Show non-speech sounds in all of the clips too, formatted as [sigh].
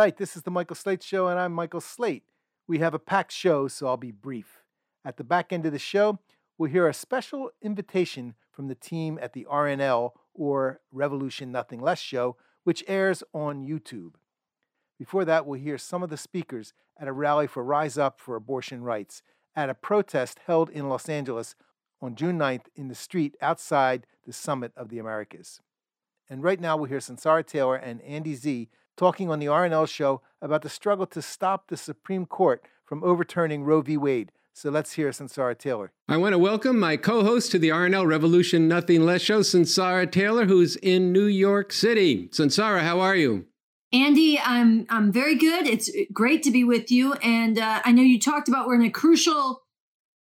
right, this is the Michael Slate Show, and I'm Michael Slate. We have a packed show, so I'll be brief. At the back end of the show, we'll hear a special invitation from the team at the RNL, or Revolution Nothing Less show, which airs on YouTube. Before that, we'll hear some of the speakers at a rally for Rise Up for Abortion Rights at a protest held in Los Angeles on June 9th in the street outside the Summit of the Americas. And right now, we'll hear Sunsara Taylor and Andy Zee talking on the RNL show about the struggle to stop the Supreme Court from overturning Roe v. Wade. So let's hear Sunsara Taylor. I want to welcome my co host to the RNL Revolution Nothing Less show, Sunsara Taylor, who's in New York City. Sunsara, how are you? Andy, I'm I'm very good. It's great to be with you, and uh, I know you talked about we're in a crucial,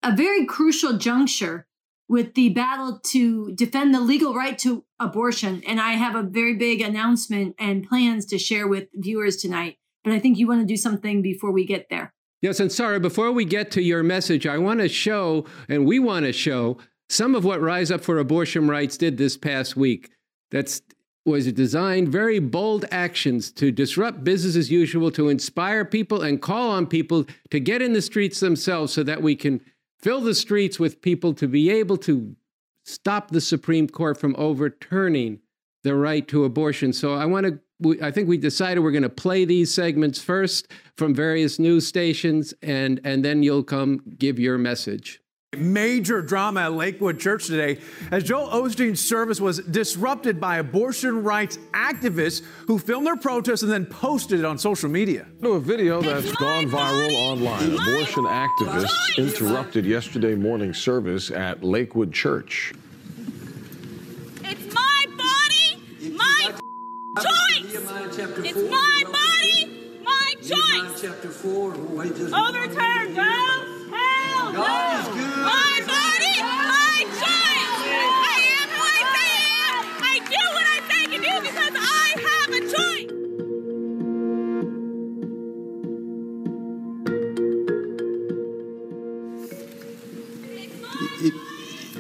a very crucial juncture with the battle to defend the legal right to abortion. And I have a very big announcement and plans to share with viewers tonight. But I think you want to do something before we get there. Yes, and Sarah, before we get to your message, I want to show, and we want to show, some of what Rise Up for Abortion Rights did this past week. That's was designed very bold actions to disrupt business as usual, to inspire people and call on people to get in the streets themselves so that we can fill the streets with people to be able to stop the Supreme Court from overturning the right to abortion. So I want to I think we decided we're going to play these segments first from various news stations and and then you'll come give your message. Major drama at Lakewood Church today as Joel Osteen's service was disrupted by abortion rights activists who filmed their protest and then posted it on social media. To a video that's gone viral online. Abortion activists interrupted yesterday morning service at Lakewood Church. It's my body, my choice. It's my body, my choice. Overturn, girls. Hell no. My body, my choice. I am who I say I am. I do what I say I do because I have a choice.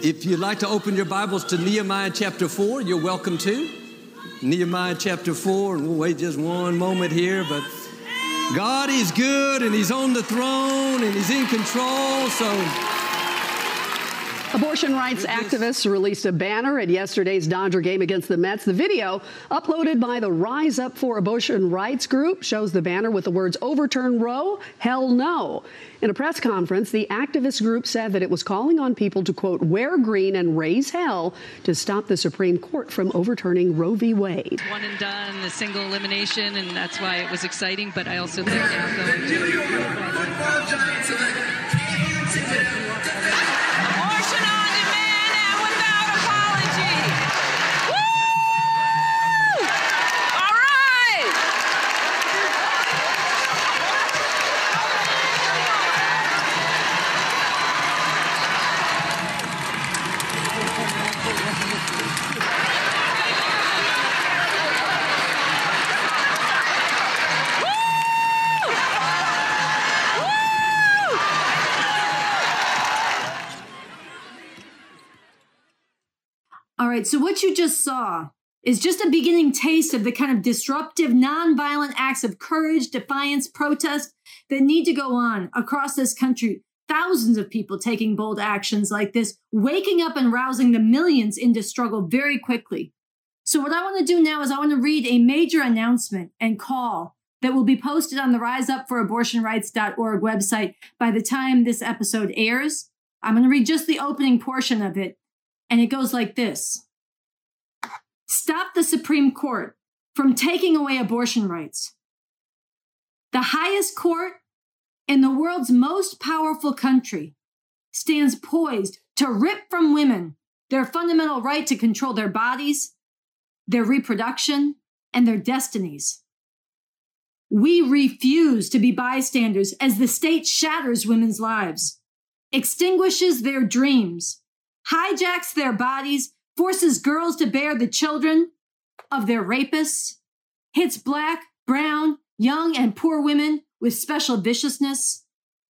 If you'd like to open your Bibles to Nehemiah chapter 4, you're welcome to. Nehemiah chapter 4, and we'll wait just one moment here, but God is good and He's on the throne and He's in control, so. Abortion rights activists released a banner at yesterday's Dodger game against the Mets. The video, uploaded by the Rise Up for Abortion Rights group, shows the banner with the words overturn Roe, hell no. In a press conference, the activist group said that it was calling on people to, quote, wear green and raise hell to stop the Supreme Court from overturning Roe v. Wade. One and done, a single elimination, and that's why it was exciting, but I also think now going to. right. So what you just saw is just a beginning taste of the kind of disruptive, nonviolent acts of courage, defiance, protest that need to go on across this country. Thousands of people taking bold actions like this, waking up and rousing the millions into struggle very quickly. So, what I want to do now is I want to read a major announcement and call that will be posted on the riseupforabortionrights.org website by the time this episode airs. I'm going to read just the opening portion of it, and it goes like this. Stop the Supreme Court from taking away abortion rights. The highest court in the world's most powerful country stands poised to rip from women their fundamental right to control their bodies, their reproduction, and their destinies. We refuse to be bystanders as the state shatters women's lives, extinguishes their dreams, hijacks their bodies, forces girls to bear the children of their rapists, hits black, brown, young, and poor women with special viciousness,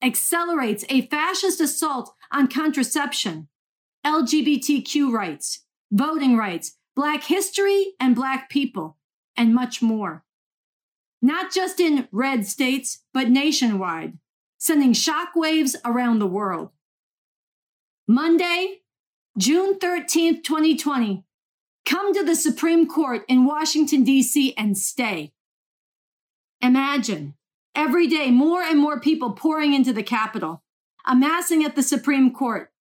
accelerates a fascist assault on contraception, LGBTQ rights, voting rights, Black history and Black people, and much more. not just in red states, but nationwide, sending shockwaves around the world. Monday, June 13th, 2020, come to the Supreme Court in Washington, D.C. and stay. Imagine every day more and more people pouring into the Capitol, amassing at the Supreme Court,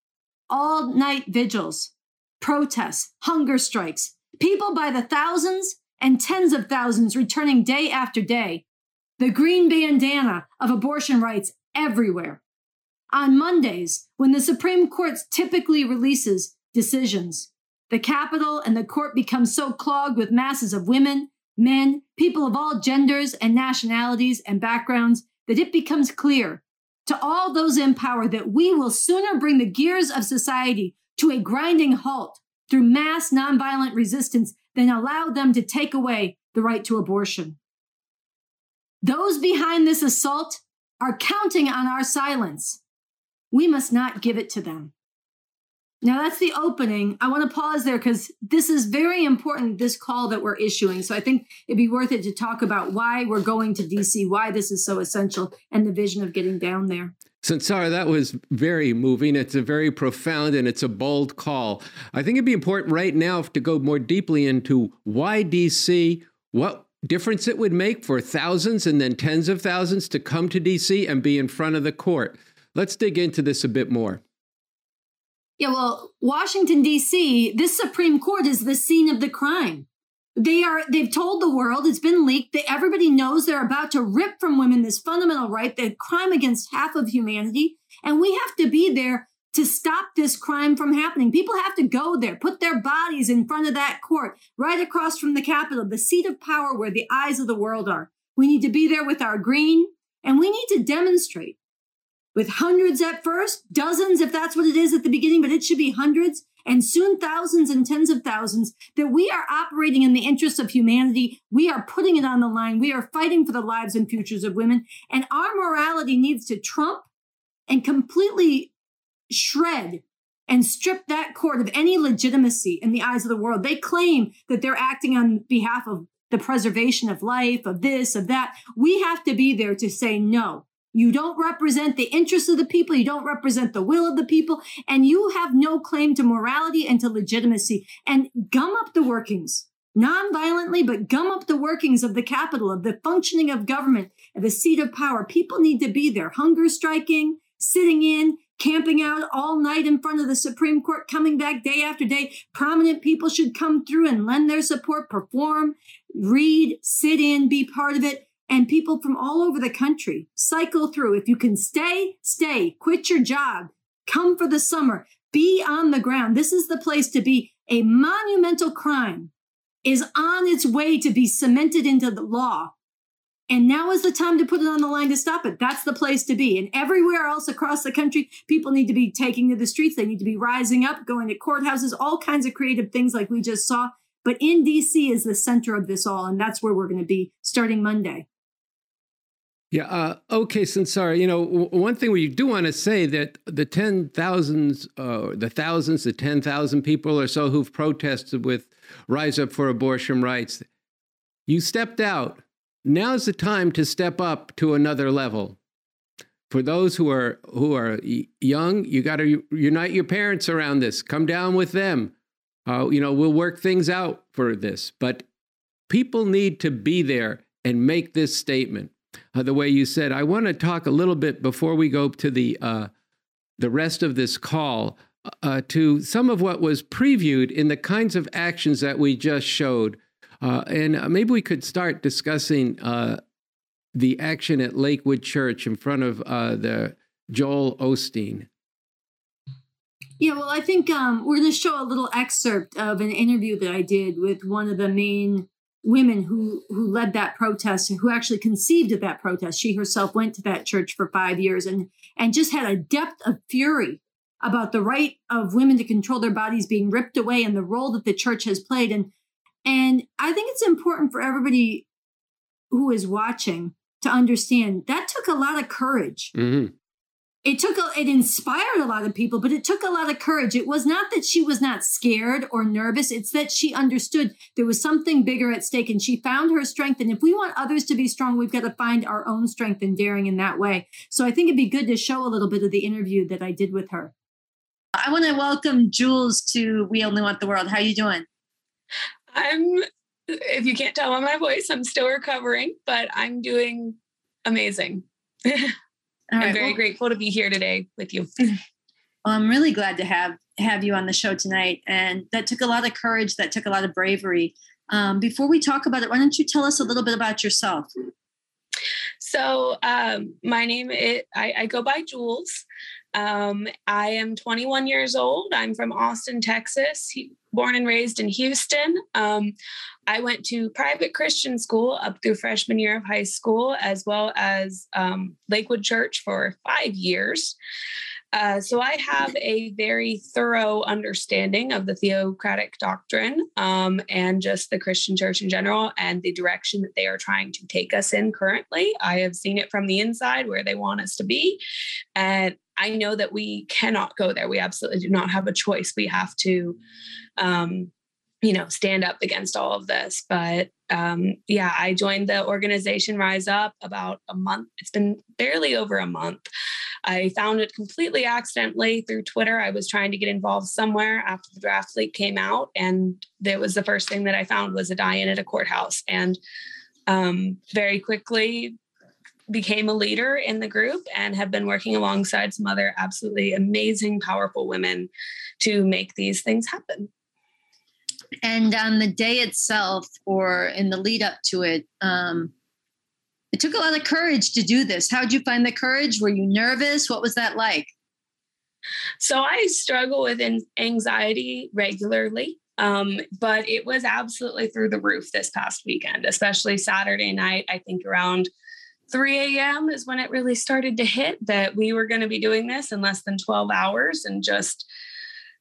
all night vigils, protests, hunger strikes, people by the thousands and tens of thousands returning day after day, the green bandana of abortion rights everywhere. On Mondays, when the Supreme Court typically releases decisions, the Capitol and the court become so clogged with masses of women, men, people of all genders and nationalities and backgrounds that it becomes clear to all those in power that we will sooner bring the gears of society to a grinding halt through mass nonviolent resistance than allow them to take away the right to abortion. Those behind this assault are counting on our silence. We must not give it to them. Now that's the opening. I want to pause there because this is very important, this call that we're issuing. So I think it'd be worth it to talk about why we're going to DC, why this is so essential, and the vision of getting down there. Sunsara, that was very moving. It's a very profound and it's a bold call. I think it'd be important right now to go more deeply into why DC, what difference it would make for thousands and then tens of thousands to come to DC and be in front of the court. Let's dig into this a bit more. Yeah, well, Washington, D.C., this Supreme Court is the scene of the crime. They are, they've told the world, it's been leaked, that everybody knows they're about to rip from women this fundamental right, the crime against half of humanity. And we have to be there to stop this crime from happening. People have to go there, put their bodies in front of that court, right across from the Capitol, the seat of power where the eyes of the world are. We need to be there with our green, and we need to demonstrate with hundreds at first, dozens if that's what it is at the beginning, but it should be hundreds and soon thousands and tens of thousands that we are operating in the interest of humanity. We are putting it on the line. We are fighting for the lives and futures of women. And our morality needs to trump and completely shred and strip that court of any legitimacy in the eyes of the world. They claim that they're acting on behalf of the preservation of life, of this, of that. We have to be there to say no. You don't represent the interests of the people. You don't represent the will of the people. And you have no claim to morality and to legitimacy. And gum up the workings, non-violently, but gum up the workings of the capital, of the functioning of government, of the seat of power. People need to be there, hunger striking, sitting in, camping out all night in front of the Supreme Court, coming back day after day. Prominent people should come through and lend their support, perform, read, sit in, be part of it and people from all over the country cycle through. If you can stay, stay, quit your job, come for the summer, be on the ground. This is the place to be. A monumental crime is on its way to be cemented into the law. And now is the time to put it on the line to stop it. That's the place to be. And everywhere else across the country, people need to be taking to the streets. They need to be rising up, going to courthouses, all kinds of creative things like we just saw. But in DC is the center of this all. And that's where we're going to be starting Monday. Yeah. Uh, okay, Sunsara, you know, w- one thing we do want to say that the 10,000s, uh, the thousands, the 10,000 people or so who've protested with Rise Up for Abortion Rights, you stepped out. Now's the time to step up to another level. For those who are who are young, you got to unite your parents around this. Come down with them. Uh, you know, we'll work things out for this. But people need to be there and make this statement uh, the way you said. I want to talk a little bit before we go to the uh, the rest of this call uh, to some of what was previewed in the kinds of actions that we just showed, uh, and uh, maybe we could start discussing uh, the action at Lakewood Church in front of the Joel Osteen. Yeah, well, I think um, we're going to show a little excerpt of an interview that I did with one of the main women who who led that protest who actually conceived of that protest. She herself went to that church for five years and and just had a depth of fury about the right of women to control their bodies being ripped away and the role that the church has played. And and I think it's important for everybody who is watching to understand that took a lot of courage. Mm-hmm. It took a, it inspired a lot of people but it took a lot of courage. It was not that she was not scared or nervous. It's that she understood there was something bigger at stake and she found her strength. And if we want others to be strong we've got to find our own strength and daring in that way. So i think it'd be good to show a little bit of the interview that i did with her. I want to welcome jules to we only want the world. How you doing? I'm if you can't tell by my voice i'm still recovering but i'm doing amazing [laughs] All I'm right, very well, grateful to be here today with you. [clears throat] Well, I'm really glad to have have you on the show tonight, and that took a lot of courage. That took a lot of bravery. Um, before we talk about it, why don't you tell us a little bit about yourself? So, um, my name is I, I go by Jules. Um, I am 21 years old. I'm from Austin, Texas, born and raised in Houston. Um, I went to private Christian school up through freshman year of high school, as well as um, Lakewood Church for five years. Uh, so I have a very thorough understanding of the theocratic doctrine um, and just the Christian church in general and the direction that they are trying to take us in currently. I have seen it from the inside where they want us to be. And I know that we cannot go there. We absolutely do not have a choice. We have to, um, you know, stand up against all of this. But um, yeah, I joined the organization Rise Up about a month. It's been barely over a month. I found it completely accidentally through Twitter. I was trying to get involved somewhere after the draft leak came out, and that was the first thing that I found was a die-in at a courthouse. And um, very quickly became a leader in the group and have been working alongside some other absolutely amazing, powerful women to make these things happen. And on the day itself, or in the lead up to it, um, it took a lot of courage to do this. How did you find the courage? Were you nervous? What was that like? So I struggle with anxiety regularly. Um, but it was absolutely through the roof this past weekend, especially Saturday night. I think around 3 a.m. is when it really started to hit that we were going to be doing this in less than 12 hours and just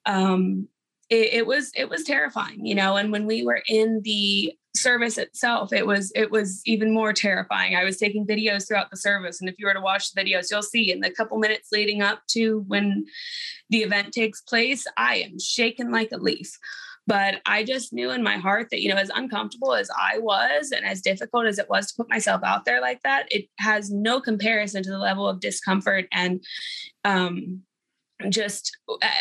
um, it, it, was it was terrifying you know and when we were in the service itself it was it was even more terrifying i was taking videos throughout the service and if you were to watch the videos you'll see in the couple minutes leading up to when the event takes place i am shaken like a leaf but I just knew in my heart that, you know, as uncomfortable as I was and as difficult as it was to put myself out there like that, it has no comparison to the level of discomfort and um, just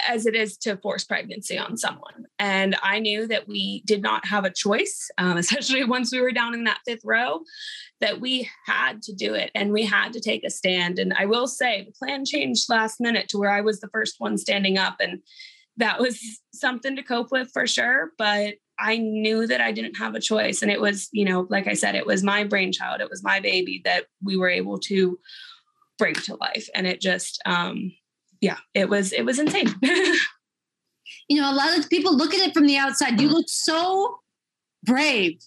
as it is to force pregnancy on someone. And I knew that we did not have a choice, um, [laughs] especially once we were down in that fifth row, that we had to do it and we had to take a stand. And I will say the plan changed last minute to where I was the first one standing up. And that was something to cope with for sure. But I knew that I didn't have a choice. And it was, you know, like I said, it was my brainchild, it was my baby that we were able to bring to life. And it just, um, yeah, it was, it was insane. [laughs] you know, a lot of people look at it from the outside. You look so brave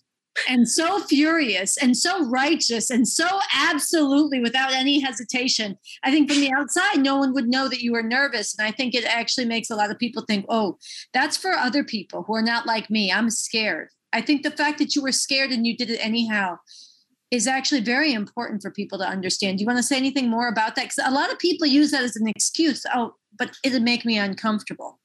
and so furious and so righteous and so absolutely without any hesitation. I think from the outside, no one would know that you were nervous. And I think it actually makes a lot of people think, oh, that's for other people who are not like me. I'm scared. I think the fact that you were scared and you did it anyhow is actually very important for people to understand. Do you want to say anything more about that? Because a lot of people use that as an excuse. Oh, but it'd make me uncomfortable.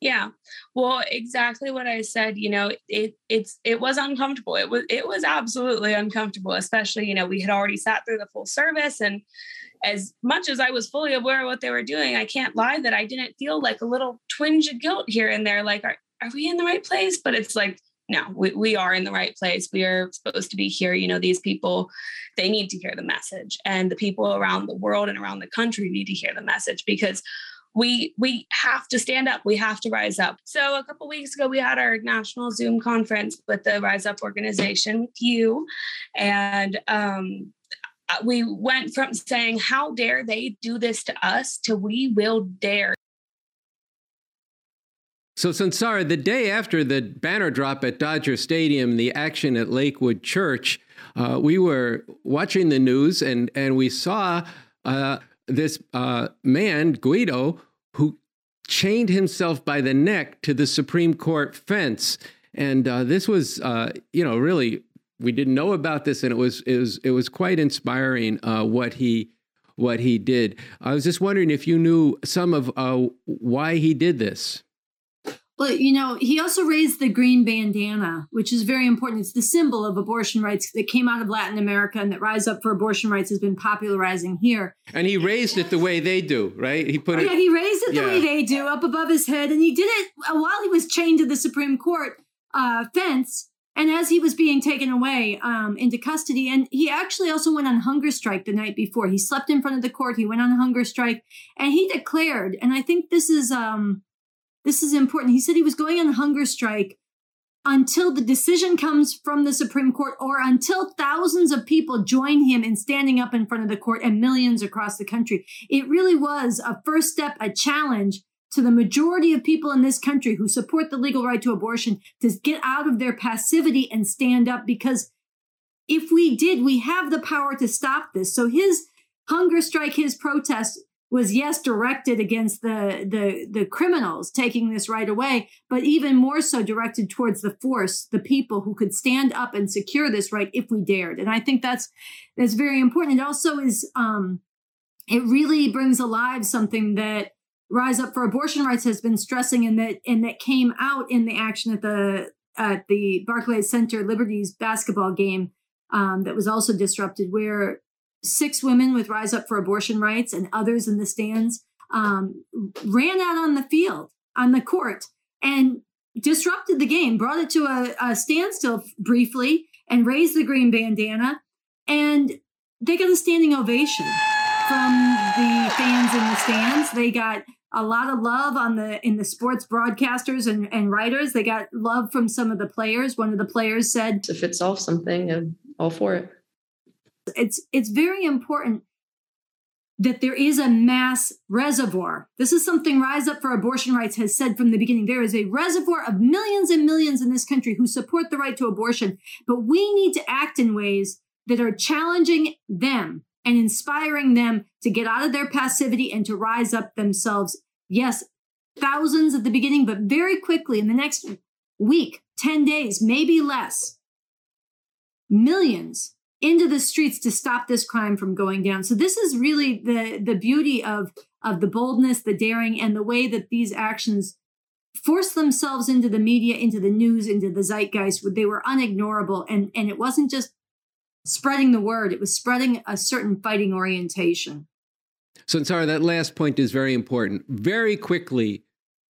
Yeah. Well, exactly what I said, you know, it it's it was uncomfortable. It was it was absolutely uncomfortable, especially, you know, we had already sat through the full service and as much as I was fully aware of what they were doing, I can't lie that I didn't feel like a little twinge of guilt here and there like are, are we in the right place? But it's like no, we, we are in the right place. We are supposed to be here. You know, these people, they need to hear the message. And the people around the world and around the country need to hear the message because we we have to stand up. We have to rise up. So a couple weeks ago we had our national zoom conference with the rise up organization with you and um, uh, we went from saying how dare they do this to us to we will dare. So, Sunsara, the day after the banner drop at Dodger Stadium, the action at Lakewood Church, uh, we were watching the news and, and we saw uh, this uh, man, Guido, who chained himself by the neck to the Supreme Court fence. And uh, this was, uh, you know, really, we didn't know about this, and it was it was it was quite inspiring uh, what he what he did. I was just wondering if you knew some of uh, why he did this. Well, you know, he also raised the green bandana, which is very important. It's the symbol of abortion rights that came out of Latin America and that Rise Up for Abortion Rights has been popularizing here. And he raised it the way they do, right? He put oh, it. Yeah, he raised it the yeah. way they do, up above his head. And he did it while he was chained to the Supreme Court uh, fence and as he was being taken away um, into custody. And he actually also went on hunger strike the night before. He slept in front of the court. He went on hunger strike and he declared, and I think this is. Um, this is important. He said he was going on a hunger strike until the decision comes from the Supreme Court or until thousands of people join him in standing up in front of the court and millions across the country. It really was a first step, a challenge to the majority of people in this country who support the legal right to abortion to get out of their passivity and stand up because if we did, we have the power to stop this. So his hunger strike, his protest was yes directed against the the the criminals taking this right away but even more so directed towards the force the people who could stand up and secure this right if we dared. And i think that's that's very important. It also is um it really brings alive something that rise up for abortion rights has been stressing and that and that came out in the action at the at the barclays center liberties basketball game um, that was also disrupted where six women with Rise Up for Abortion Rights and others in the stands um, ran out on the field, on the court, and disrupted the game, brought it to a, a standstill briefly, and raised the green bandana. And they got a standing ovation from the fans in the stands. They got a lot of love on the in the sports broadcasters and, and writers. They got love from some of the players. One of the players said, "If it solves something, I'm all for it." It's it's very important that there is a mass reservoir. This is something Rise Up for Abortion Rights has said from the beginning. There is a reservoir of millions and millions in this country who support the right to abortion, but we need to act in ways that are challenging them and inspiring them to get out of their passivity and to rise up themselves. Yes, thousands at the beginning, but very quickly in the next week, 10 days, maybe less, millions into the streets to stop this crime from going down. So this is really the the beauty of of the boldness, the daring, and the way that these actions force themselves into the media, into the news, into the zeitgeist. They were unignorable, and and it wasn't just spreading the word; it was spreading a certain fighting orientation. So, Sarah, that last point is very important. Very quickly,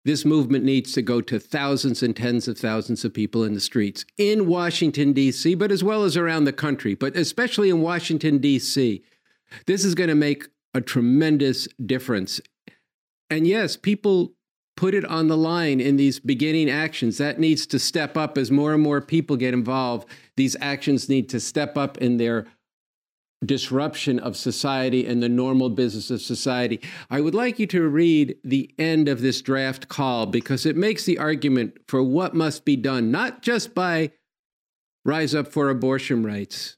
this movement needs to go to thousands and tens of thousands of people in the streets in Washington, D.C., but as well as around the country, but especially in Washington, D.C. This is going to make a tremendous difference. And yes, people put it on the line in these beginning actions. That needs to step up as more and more people get involved. These actions need to step up in their disruption of society and the normal business of society. I would like you to read the end of this draft call because it makes the argument for what must be done, not just by Rise Up for Abortion Rights.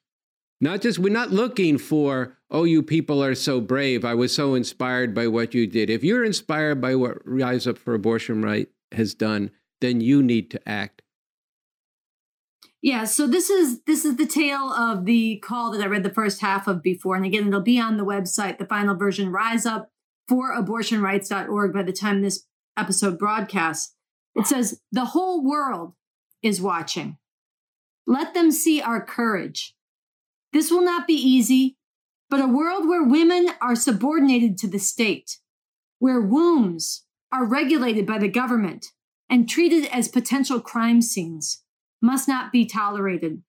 Not just, we're not looking for, oh, you people are so brave. I was so inspired by what you did. If you're inspired by what Rise Up for Abortion Right has done, then you need to act. Yeah, so this is this is the tale of the call that I read the first half of before. And again, it'll be on the website, the final version, rise up for abortionrights.org by the time this episode broadcasts. It says, The whole world is watching. Let them see our courage. This will not be easy, but a world where women are subordinated to the state, where wombs are regulated by the government and treated as potential crime scenes must not be tolerated.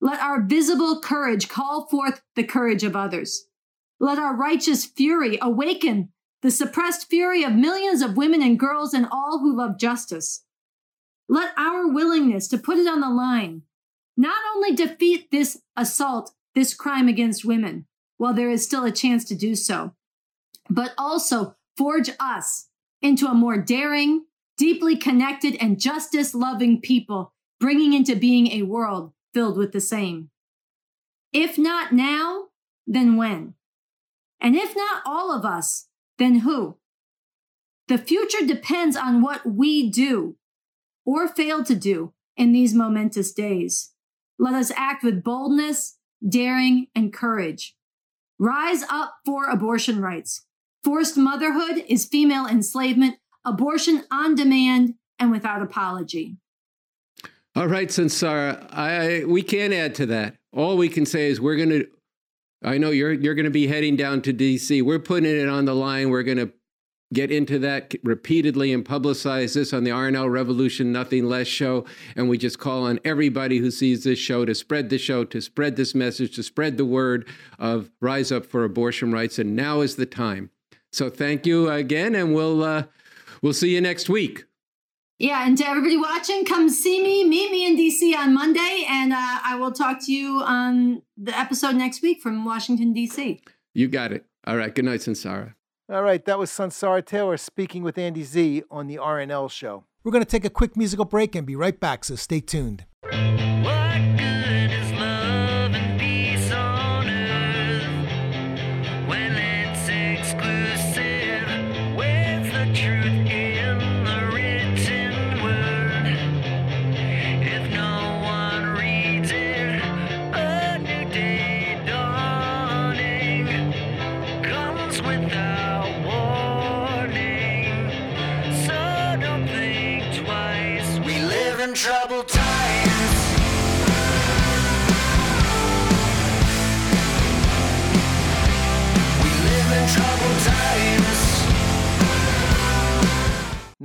Let our visible courage call forth the courage of others. Let our righteous fury awaken the suppressed fury of millions of women and girls and all who love justice. Let our willingness to put it on the line not only defeat this assault, this crime against women, while there is still a chance to do so, but also forge us into a more daring, deeply connected, and justice loving people bringing into being a world filled with the same. If not now, then when? And if not all of us, then who? The future depends on what we do or fail to do in these momentous days. Let us act with boldness, daring, and courage. Rise up for abortion rights. Forced motherhood is female enslavement, abortion on demand and without apology. All right, Sunsara, I we can't add to that. All we can say is we're going to I know you're you're going to be heading down to DC. We're putting it on the line. We're going to get into that repeatedly and publicize this on the RNL Revolution Nothing Less show. And we just call on everybody who sees this show to spread the show, to spread this message, to spread the word of Rise Up for Abortion Rights. And now is the time. So thank you again, and we'll uh, we'll see you next week. Yeah, and to everybody watching, come see me, meet me in DC on Monday, and uh, I will talk to you on the episode next week from Washington, DC. You got it. All right. Good night, Sunsara. All right, that was Sunsara Taylor speaking with Andy Zee on the RNL show. We're going to take a quick musical break and be right back, so stay tuned.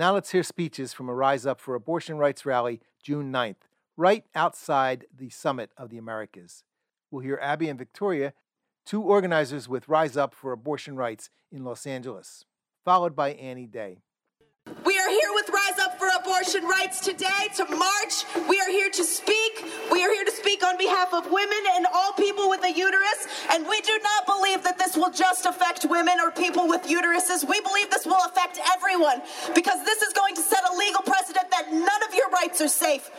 Now let's hear speeches from a Rise Up for Abortion Rights rally June 9th, right outside the Summit of the Americas. We'll hear Abby and Victoria, two organizers with Rise Up for Abortion Rights in Los Angeles, followed by Annie Day. We are here with Rise Up for Abortion Rights today to march. We are here to speak. We are here to speak on behalf of women and all people with a uterus. And we do not believe that this will just affect women or people with uteruses. We believe this will affect everyone because this is going to set a legal precedent that none of your rights are safe.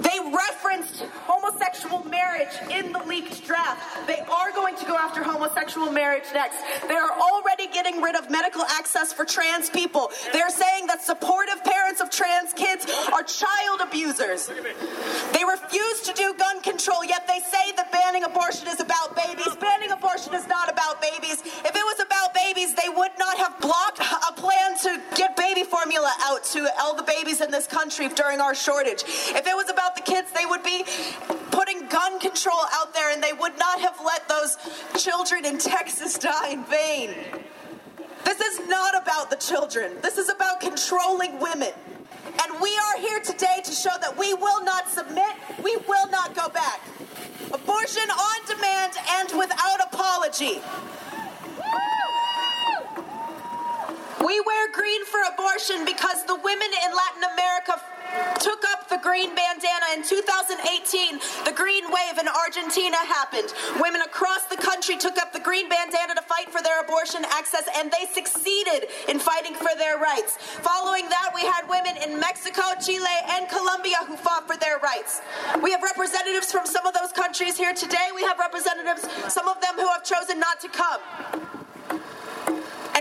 They referenced homosexual marriage in the leaked draft. They are going to go after homosexual marriage next. They are already getting rid of medical access for trans people. They're saying that supportive parents of trans kids are child abusers. They refuse to do gun control, yet they say that banning abortion is about babies. Banning abortion is not about babies. If it was about babies, they would not have blocked a plan to get baby formula out to all the babies in this country during our shortage. If it was about the kids, they would be putting gun control out there and they would not have let those children in Texas die in vain. This is not about the children. This is about controlling women. And we are here today to show that we will not submit, we will not go back. Abortion on demand and without apology. We wear green for abortion because the women in Latin America took up the green bandana in 2018. The green wave in Argentina happened. Women across the country took up the green bandana to fight for their abortion access, and they succeeded in fighting for their rights. Following that, we had women in Mexico, Chile, and Colombia who fought for their rights. We have representatives from some of those countries here today. We have representatives, some of them who have chosen not to come.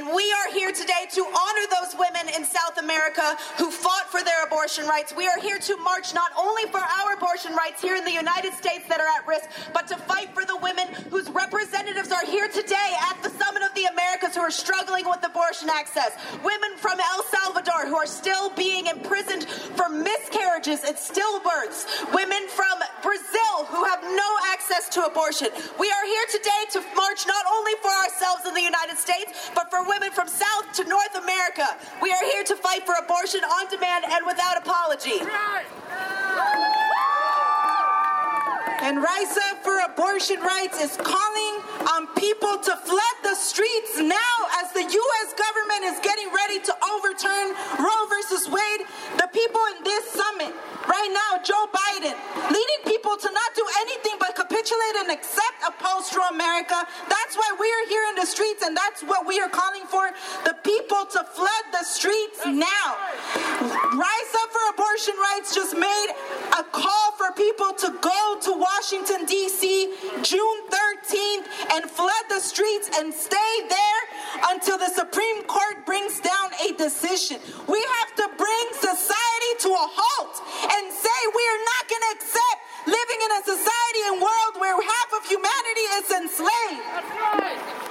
And we are here today to honor those women in South America who fought for their abortion rights. We are here to march not only for our abortion rights here in the United States that are at risk, but to fight for the women whose representatives are here today at the Summit the Americas who are struggling with abortion access. Women from El Salvador who are still being imprisoned for miscarriages and stillbirths. Women from Brazil who have no access to abortion. We are here today to march not only for ourselves in the United States, but for women from South to North America. We are here to fight for abortion on demand and without apology. And Rise Up for Abortion Rights is calling on people to flood the streets now as the U.S. government is getting ready to overturn Roe versus Wade. The people in this summit right now, Joe Biden, leading people to not do anything but capitulate and accept a post Roe America. That's why we are here in the streets, and that's what we are calling for the people to flood the streets now. Rise Up for Abortion Rights just made a call for people to go to Washington, D.C. June 13th and flood the streets and stay there until the Supreme Court brings down a decision. We have to bring society to a halt and say we are not going to accept living in a society and world where half of humanity is enslaved. That's right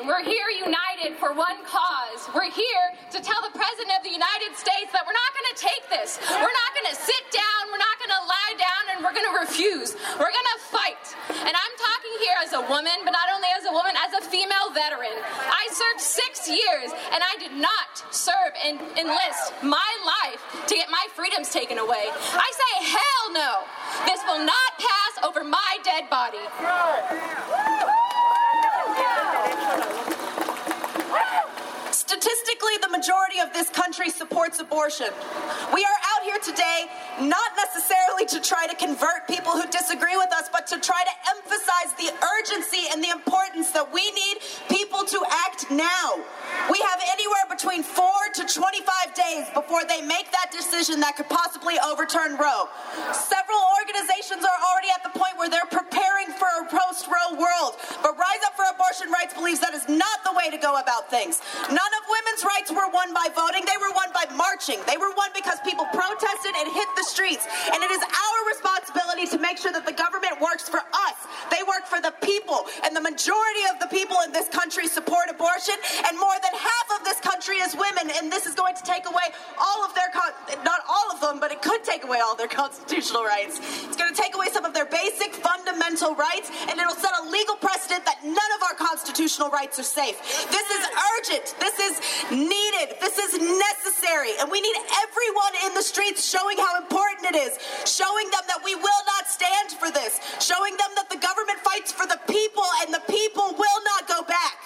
united for one cause. We're here to tell the President of the United States that we're not going to take this. We're not going to sit down. We're not going to lie down and we're going to refuse. We're going to fight. And I'm talking here as a woman, but not only as a woman, as a female veteran. I served six years and I did not serve and enlist my life to get my freedoms taken away. I say, hell no. This will not pass over my dead body. Statistically, the majority of this country supports abortion. We are out here today not necessarily to try to convert people who disagree with us, but to try to emphasize the urgency and the importance that we need people to act now. We have anywhere between 4 to 25 days before they make that decision that could possibly overturn Roe. Several organizations are already at the point where they're preparing for a post Roe world, but Rise Up for Abortion Rights believes that is not the way to go about things. None of women's rights were won by voting, they were won by marching. They were won because people protested and hit the streets. And it is our responsibility to make sure that the government works for us. They work for the people. And the majority of the people in this country support abortion, and more than half of this country is women. And this is going to take away all of their, con- not all of them, but it could take away all their [laughs] constitutional rights. It's going to take away some of their basic fundamental rights, and it'll set a legal precedent that none of our constitutional rights are safe. This is urgent. This is needed. This is necessary. And we need everyone in the streets showing how important it is, showing them that we will not stand for this, showing them that the government fights for the people and the people will not go back.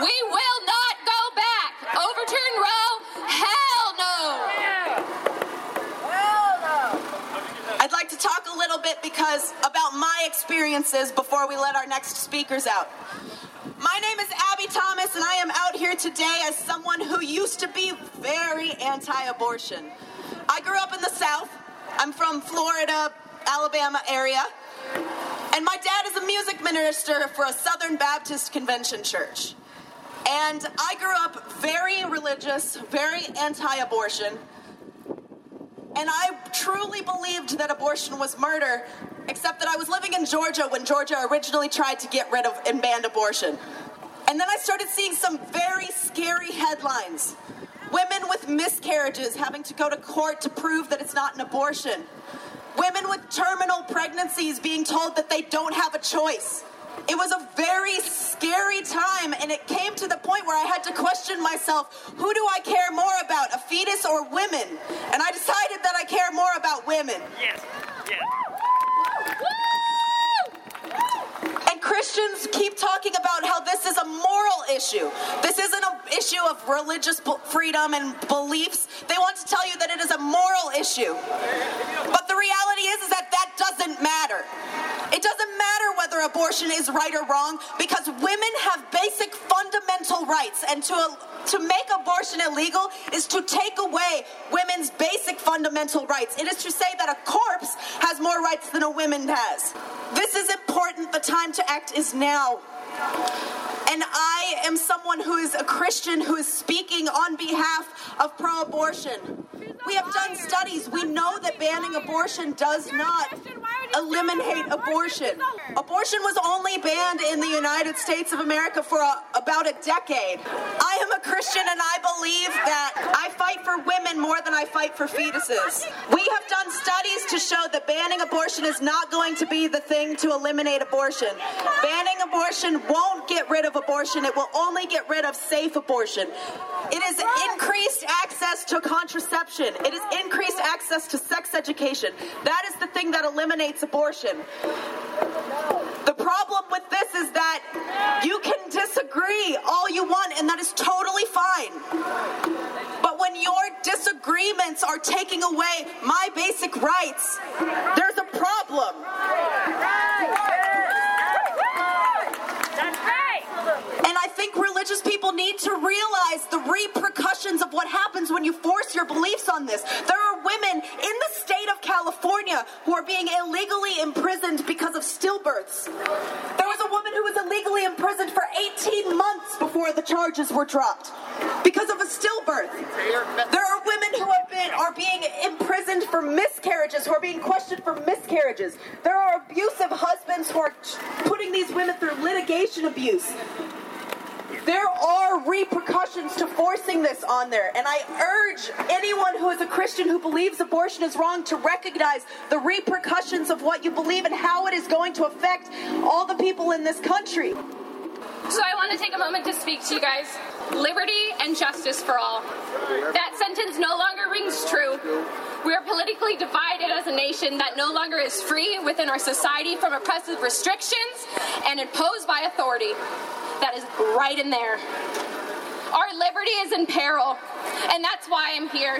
We will not go back. Overturn Roe? Hell no. Hell no! I'd like to talk a little bit because about my experiences before we let our next speakers out. My name is Abby Thomas, and I am out here today as someone who used to be very anti abortion. I grew up in the South. I'm from Florida, Alabama area. And my dad is a music minister for a Southern Baptist Convention church. And I grew up very religious, very anti abortion. And I truly believed that abortion was murder, except that I was living in Georgia when Georgia originally tried to get rid of and banned abortion. And then I started seeing some very scary headlines. Women with miscarriages having to go to court to prove that it's not an abortion. Women with terminal pregnancies being told that they don't have a choice. It was a very scary time, and it came to the point where I had to question myself who do I care more about, a fetus or women? And I decided that I care more about women. Yes. Yes. Christians keep talking about how this is a moral issue. This isn't an issue of religious freedom and beliefs. They want to tell you that it is a moral issue. But the reality is, is that that doesn't matter. It doesn't matter whether abortion is right or wrong because women have basic fundamental rights. And to, to make abortion illegal is to take away women's basic fundamental rights. It is to say that a corpse has more rights than a woman has. This is important. The time to act is now. And I am someone who is a Christian who is speaking on behalf of pro abortion. We have done studies. We know that banning abortion does not eliminate abortion. Abortion was only banned in the United States of America for a, about a decade. I am a Christian and I believe that I fight for women more than I fight for fetuses. We have done studies to show that banning abortion is not going to be the thing to eliminate abortion. Banning abortion won't get rid of abortion, it will only get rid of safe abortion. It is increased access to contraception. It is increased access to sex education. That is the thing that eliminates abortion. The problem with this is that you can disagree all you want, and that is totally fine. But when your disagreements are taking away my basic rights, there's a problem. And I think religious people need to realize the repercussions of what happens when you force your beliefs on this. There are women in the state of California who are being illegally imprisoned because of stillbirths. There was a woman who was illegally imprisoned for 18 months before the charges were dropped because of a stillbirth. There are women who have been are being imprisoned for miscarriages, who are being questioned for miscarriages. There are abusive husbands who are putting these women through litigation abuse. There are repercussions to forcing this on there, and I urge anyone who is a Christian who believes abortion is wrong to recognize the repercussions of what you believe and how it is going to affect all the people in this country. So I want to take a moment to speak to you guys. Liberty and justice for all. That sentence no longer rings true. We are politically divided as a nation that no longer is free within our society from oppressive restrictions and imposed by authority. That is right in there. Our liberty is in peril, and that's why I'm here.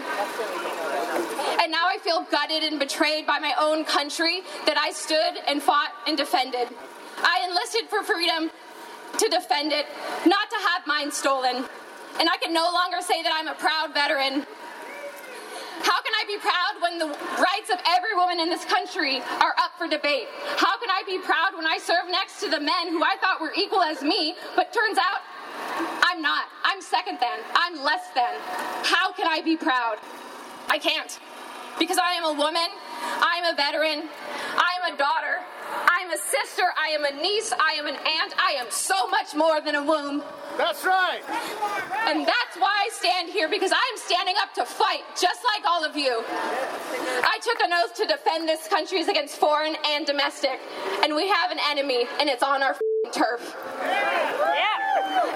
And now I feel gutted and betrayed by my own country that I stood and fought and defended. I enlisted for freedom to defend it, not to have mine stolen. And I can no longer say that I'm a proud veteran. How can I be proud when the rights of every woman in this country are up for debate? How can I be proud when I serve next to the men who I thought were equal as me, but turns out I'm not. I'm second then. I'm less than. How can I be proud? I can't. Because I am a woman, I am a veteran, I am a daughter, I am a sister, I am a niece, I am an aunt, I am so much more than a womb. That's right. And that's why I stand here because I am standing up to fight, just like all of you. I took an oath to defend this country against foreign and domestic, and we have an enemy, and it's on our f***ing turf.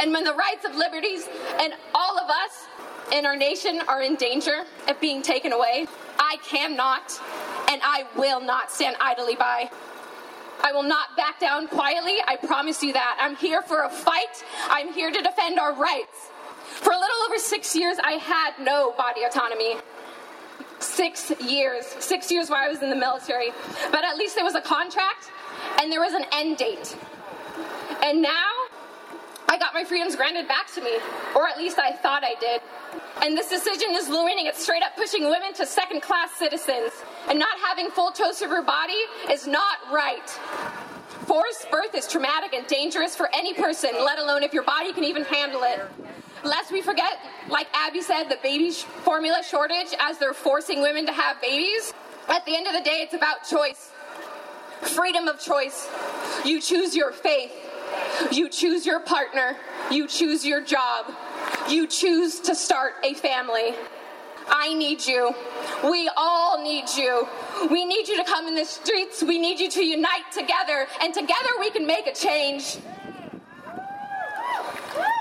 And when the rights of liberties and all of us in our nation are in danger of being taken away, I cannot and I will not stand idly by. I will not back down quietly. I promise you that. I'm here for a fight. I'm here to defend our rights. For a little over six years, I had no body autonomy. Six years. Six years while I was in the military. But at least there was a contract and there was an end date. And now, I got my freedoms granted back to me, or at least I thought I did. And this decision is ruining it, straight up pushing women to second class citizens. And not having full choice of her body is not right. Forced birth is traumatic and dangerous for any person, let alone if your body can even handle it. Lest we forget, like Abby said, the baby sh- formula shortage as they're forcing women to have babies. At the end of the day, it's about choice freedom of choice. You choose your faith, you choose your partner, you choose your job, you choose to start a family. I need you. We all need you. We need you to come in the streets. We need you to unite together, and together we can make a change.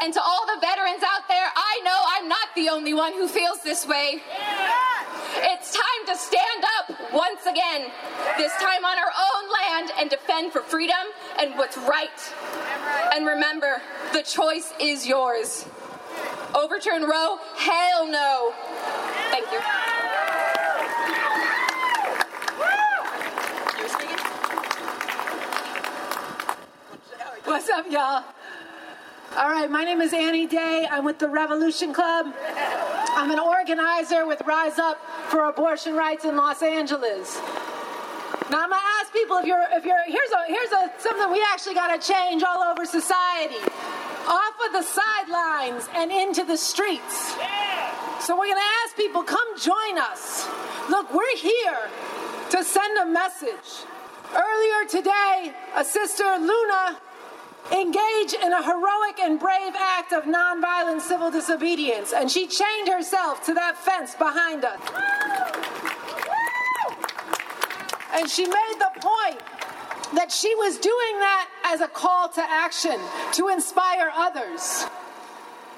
And to all the veterans out there, I know I'm not the only one who feels this way. It's time to stand up once again, this time on our own land, and defend for freedom and what's right. And remember, the choice is yours. Overturn Roe? Hell no. Thank you. What's up, y'all? All right, my name is Annie Day. I'm with the Revolution Club. I'm an organizer with Rise Up for Abortion Rights in Los Angeles. Now I'm gonna ask people if you're if you're here's a here's a something we actually gotta change all over society. Off of the sidelines and into the streets. So we're gonna ask people, come join us. Look, we're here to send a message. Earlier today, a sister Luna engaged in a heroic and brave act of nonviolent civil disobedience, and she chained herself to that fence behind us. And she made the point that she was doing that as a call to action to inspire others.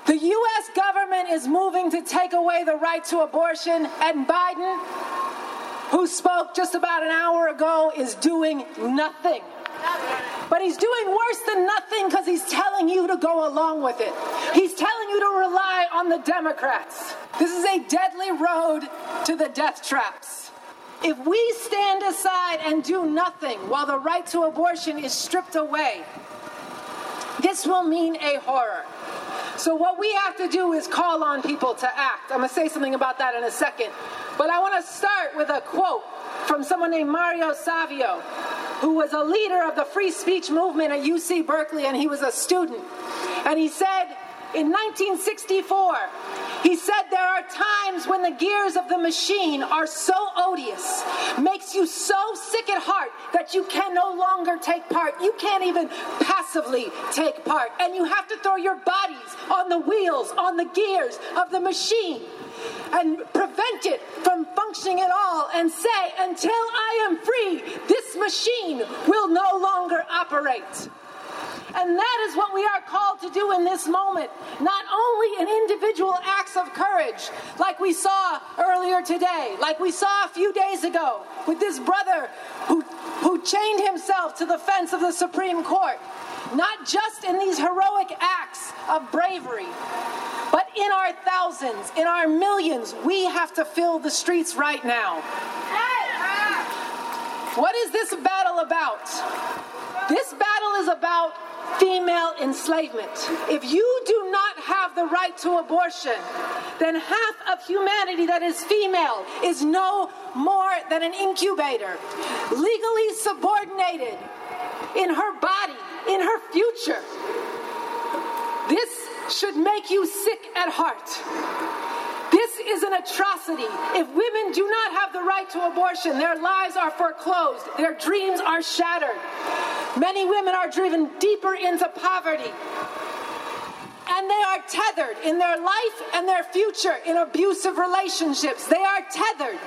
The U.S. government is moving to take away the right to abortion, and Biden, who spoke just about an hour ago, is doing nothing. But he's doing worse than nothing because he's telling you to go along with it. He's telling you to rely on the Democrats. This is a deadly road to the death traps. If we stand aside and do nothing while the right to abortion is stripped away, this will mean a horror. So, what we have to do is call on people to act. I'm going to say something about that in a second. But I want to start with a quote from someone named Mario Savio, who was a leader of the free speech movement at UC Berkeley, and he was a student. And he said, in 1964. He said there are times when the gears of the machine are so odious, makes you so sick at heart that you can no longer take part. You can't even passively take part. And you have to throw your bodies on the wheels, on the gears of the machine and prevent it from functioning at all and say, until I am free, this machine will no longer operate. And that is what we are called to do in this moment. Not only in individual acts of courage, like we saw earlier today, like we saw a few days ago with this brother who, who chained himself to the fence of the Supreme Court. Not just in these heroic acts of bravery, but in our thousands, in our millions, we have to fill the streets right now. What is this battle about? This battle is about female enslavement. If you do not have the right to abortion, then half of humanity that is female is no more than an incubator, legally subordinated in her body, in her future. This should make you sick at heart. This is an atrocity. If women do not have the right to abortion, their lives are foreclosed, their dreams are shattered. Many women are driven deeper into poverty. And they are tethered in their life and their future in abusive relationships. They are tethered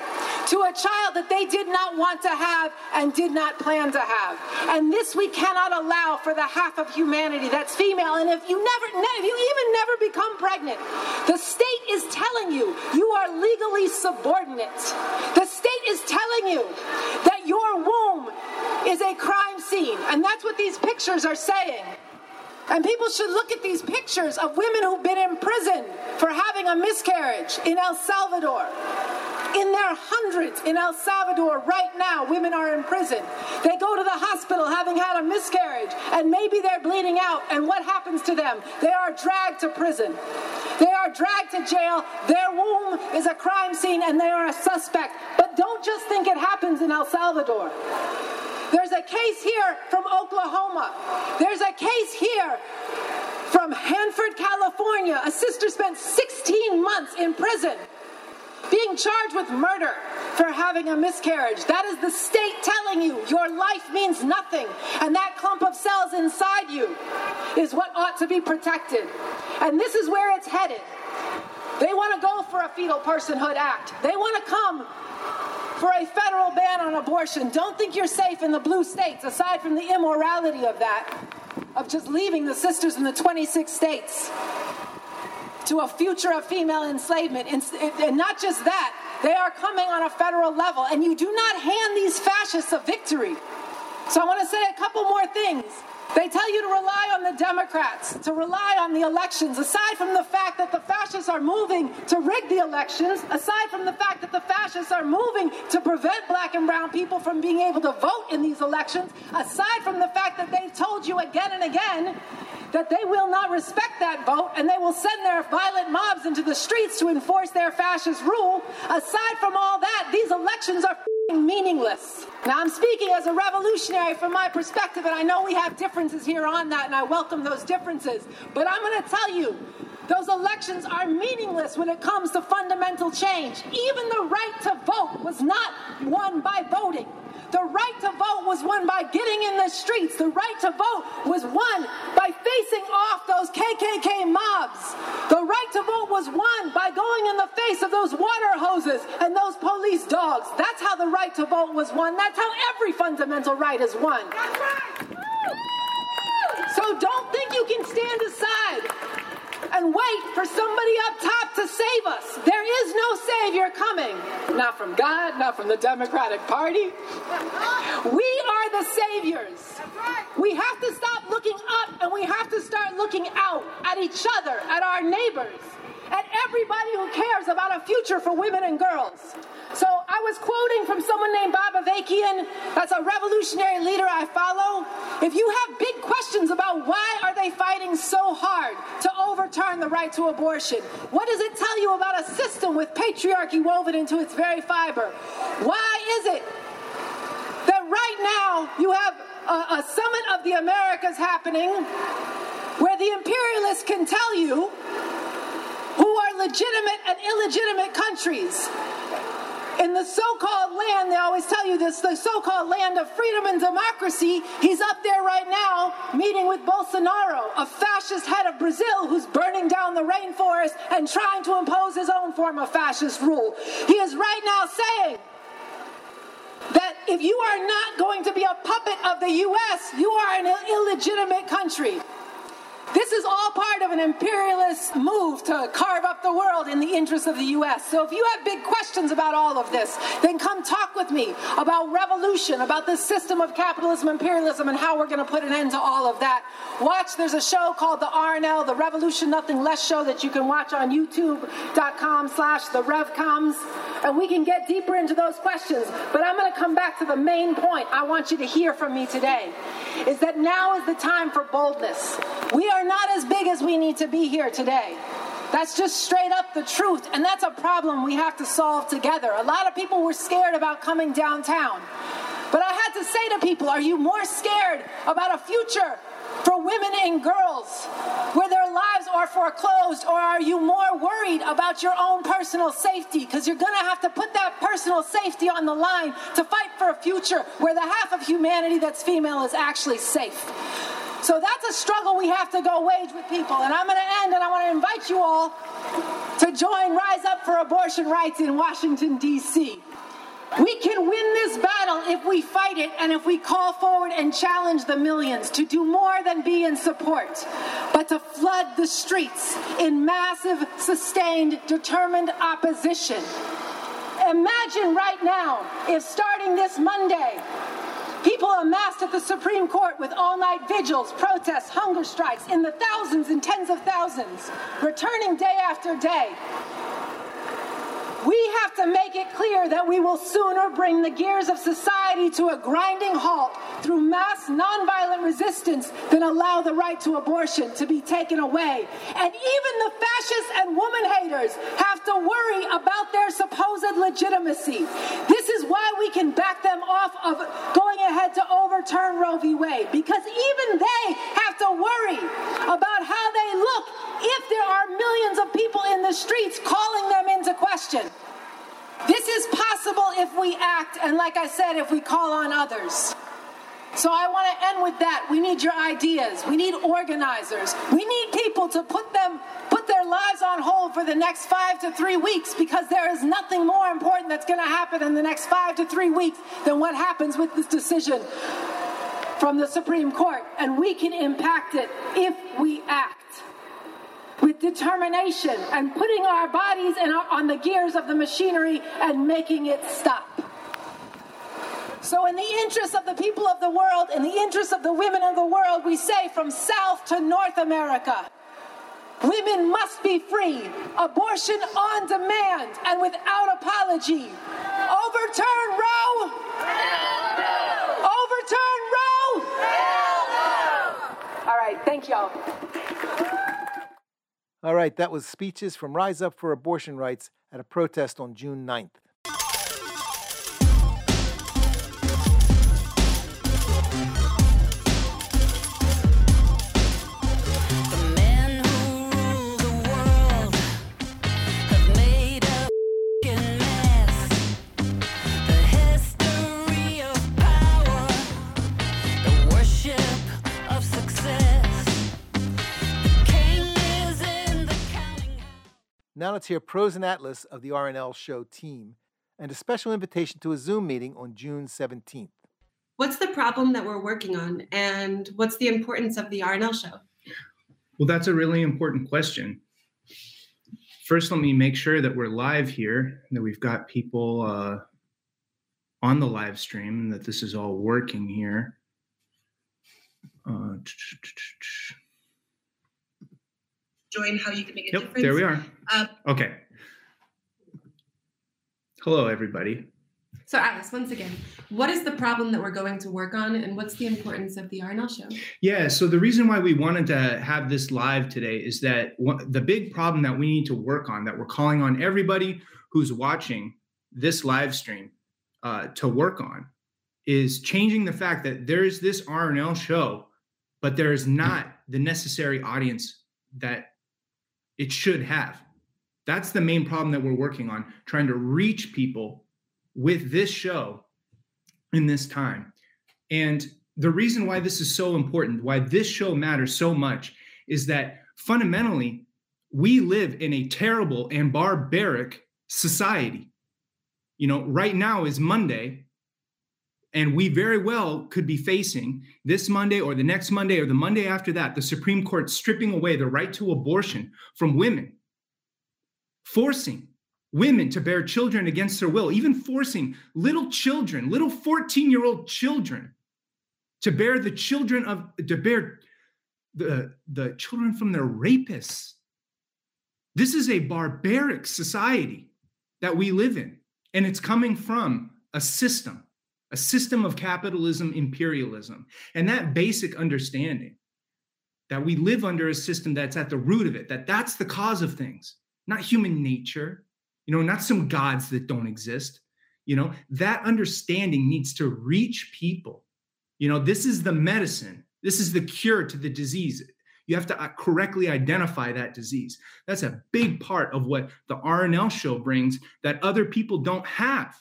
to a child that they did not want to have and did not plan to have. And this we cannot allow for the half of humanity that's female. And if you never, if you even never become pregnant, the state is telling you you are legally subordinate. The state is telling you that your womb is a crime scene. And that's what these pictures are saying. And people should look at these pictures of women who've been in prison for having a miscarriage in El Salvador. In their hundreds in El Salvador right now, women are in prison. They go to the hospital having had a miscarriage, and maybe they're bleeding out. And what happens to them? They are dragged to prison. They are dragged to jail. Their womb is a crime scene, and they are a suspect. But don't just think it happens in El Salvador. There's a case here from Oklahoma. There's a case here from Hanford, California. A sister spent 16 months in prison being charged with murder for having a miscarriage. That is the state telling you your life means nothing. And that clump of cells inside you is what ought to be protected. And this is where it's headed. They want to go for a Fetal Personhood Act. They want to come for a federal ban on abortion. Don't think you're safe in the blue states, aside from the immorality of that, of just leaving the sisters in the 26 states to a future of female enslavement. And, and not just that, they are coming on a federal level, and you do not hand these fascists a victory. So I want to say a couple more things. They tell you to rely on the Democrats, to rely on the elections, aside from the fact that the fascists are moving to rig the elections, aside from the fact that the fascists are moving to prevent black and brown people from being able to vote in these elections, aside from the fact that they've told you again and again that they will not respect that vote and they will send their violent mobs into the streets to enforce their fascist rule, aside from all that, these elections are meaningless. Now, I'm speaking as a revolutionary from my perspective, and I know we have differences here on that, and I welcome those differences. But I'm going to tell you, those elections are meaningless when it comes to fundamental change. Even the right to vote was not won by voting. The right to vote was won by getting in the streets. The right to vote was won by facing off those KKK mobs. The right to vote was won by going in the face of those water hoses and those police dogs. That's how the right to vote was won. That's how every fundamental right is won. So don't think you can stand aside and wait for somebody up top to save us. There is no Savior coming. Not from God, not from the Democratic Party. We are the Saviors. We have to stop looking up and we have to start looking out at each other, at our neighbors, at everybody who cares about a future for women and girls. So I was quoting from someone named Bob Avakian. That's a revolutionary leader I follow. If you have big questions about why are they fighting so hard to overturn the right to abortion, what does it tell you about a system with patriarchy woven into its very fiber? Why is it that right now you have a, a summit of the Americas happening where the imperialists can tell you who are legitimate and illegitimate countries. In the so called land, they always tell you this, the so called land of freedom and democracy, he's up there right now meeting with Bolsonaro, a fascist head of Brazil who's burning down the rainforest and trying to impose his own form of fascist rule. He is right now saying, that if you are not going to be a puppet of the US, you are an illegitimate country. This is all part of an imperialist move to carve up the world in the interest of the US. So if you have big questions about all of this, then come talk with me about revolution, about the system of capitalism, imperialism, and how we're going to put an end to all of that. Watch, there's a show called the RNL, the Revolution Nothing Less show that you can watch on youtube.com slash the RevComs, and we can get deeper into those questions. But I'm going to come back to the main point I want you to hear from me today, is that now is the time for boldness. We are not as big as we need to be here today. That's just straight up the truth, and that's a problem we have to solve together. A lot of people were scared about coming downtown. But I had to say to people, are you more scared about a future for women and girls where their lives are foreclosed, or are you more worried about your own personal safety? Because you're going to have to put that personal safety on the line to fight for a future where the half of humanity that's female is actually safe. So that's a struggle we have to go wage with people. And I'm going to end, and I want to invite you all to join Rise Up for Abortion Rights in Washington, D.C. We can win this battle if we fight it and if we call forward and challenge the millions to do more than be in support, but to flood the streets in massive, sustained, determined opposition. Imagine right now if starting this Monday, People amassed at the Supreme Court with all night vigils, protests, hunger strikes in the thousands and tens of thousands, returning day after day. We have to make it clear that we will sooner bring the gears of society to a grinding halt through mass nonviolent resistance than allow the right to abortion to be taken away. And even the fascists and woman haters have to worry about their supposed legitimacy. This is why we can back them off of going ahead to overturn Roe v. Wade, because even they have to worry about how they look if there are millions of people in the streets calling them into question. This is possible if we act, and like I said, if we call on others. So I want to end with that. We need your ideas. We need organizers. We need people to put them put their lives on hold for the next 5 to 3 weeks because there is nothing more important that's going to happen in the next 5 to 3 weeks than what happens with this decision from the Supreme Court and we can impact it if we act with determination and putting our bodies our, on the gears of the machinery and making it stop. So, in the interest of the people of the world, in the interest of the women of the world, we say from South to North America, women must be free, abortion on demand and without apology. Overturn Roe! Overturn Roe! All right, thank y'all. All right, that was speeches from Rise Up for Abortion Rights at a protest on June 9th. Now let's hear Pros and Atlas of the RNL show team and a special invitation to a Zoom meeting on June 17th. What's the problem that we're working on, and what's the importance of the RNL show? Well, that's a really important question. First, let me make sure that we're live here, that we've got people uh, on the live stream, and that this is all working here. Uh, join how you can make a yep, difference. There we are. Uh, okay. Hello, everybody. So, Atlas, once again, what is the problem that we're going to work on, and what's the importance of the RNL show? Yeah, so the reason why we wanted to have this live today is that one, the big problem that we need to work on, that we're calling on everybody who's watching this live stream uh, to work on, is changing the fact that there's this RNL show but there is not the necessary audience that it should have. That's the main problem that we're working on, trying to reach people with this show in this time. And the reason why this is so important, why this show matters so much, is that fundamentally, we live in a terrible and barbaric society. You know, right now is Monday, and we very well could be facing this Monday or the next Monday or the Monday after that, the Supreme Court stripping away the right to abortion from women, forcing women to bear children against their will, even forcing little children, little 14 year old children, to bear the children of, to bear the, the children from their rapists. This is a barbaric society that we live in, and it's coming from a system, a system of capitalism, imperialism. And that basic understanding that we live under a system that's at the root of it, that that's the cause of things, not human nature, you know, not some gods that don't exist. You know, that understanding needs to reach people. You know, this is the medicine, this is the cure to the disease. You have to uh, correctly identify that disease. That's a big part of what the RNL show brings that other people don't have.